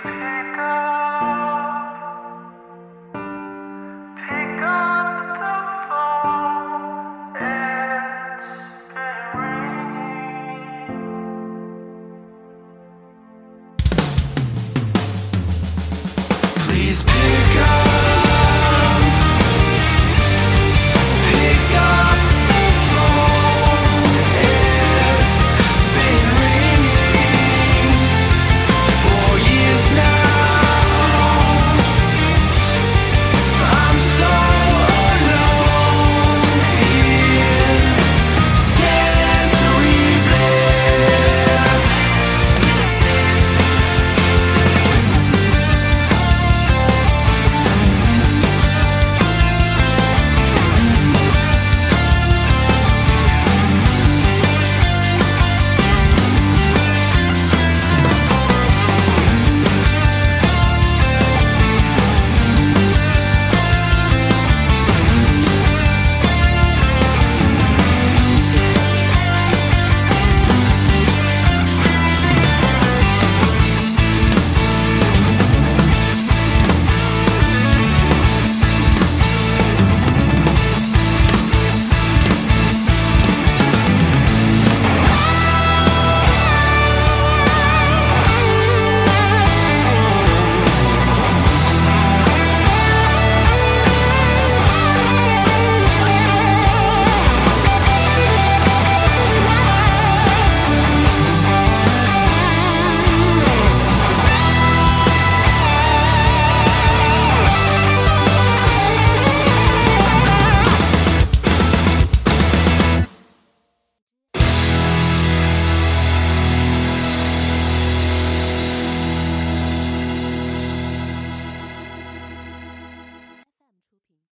Peter.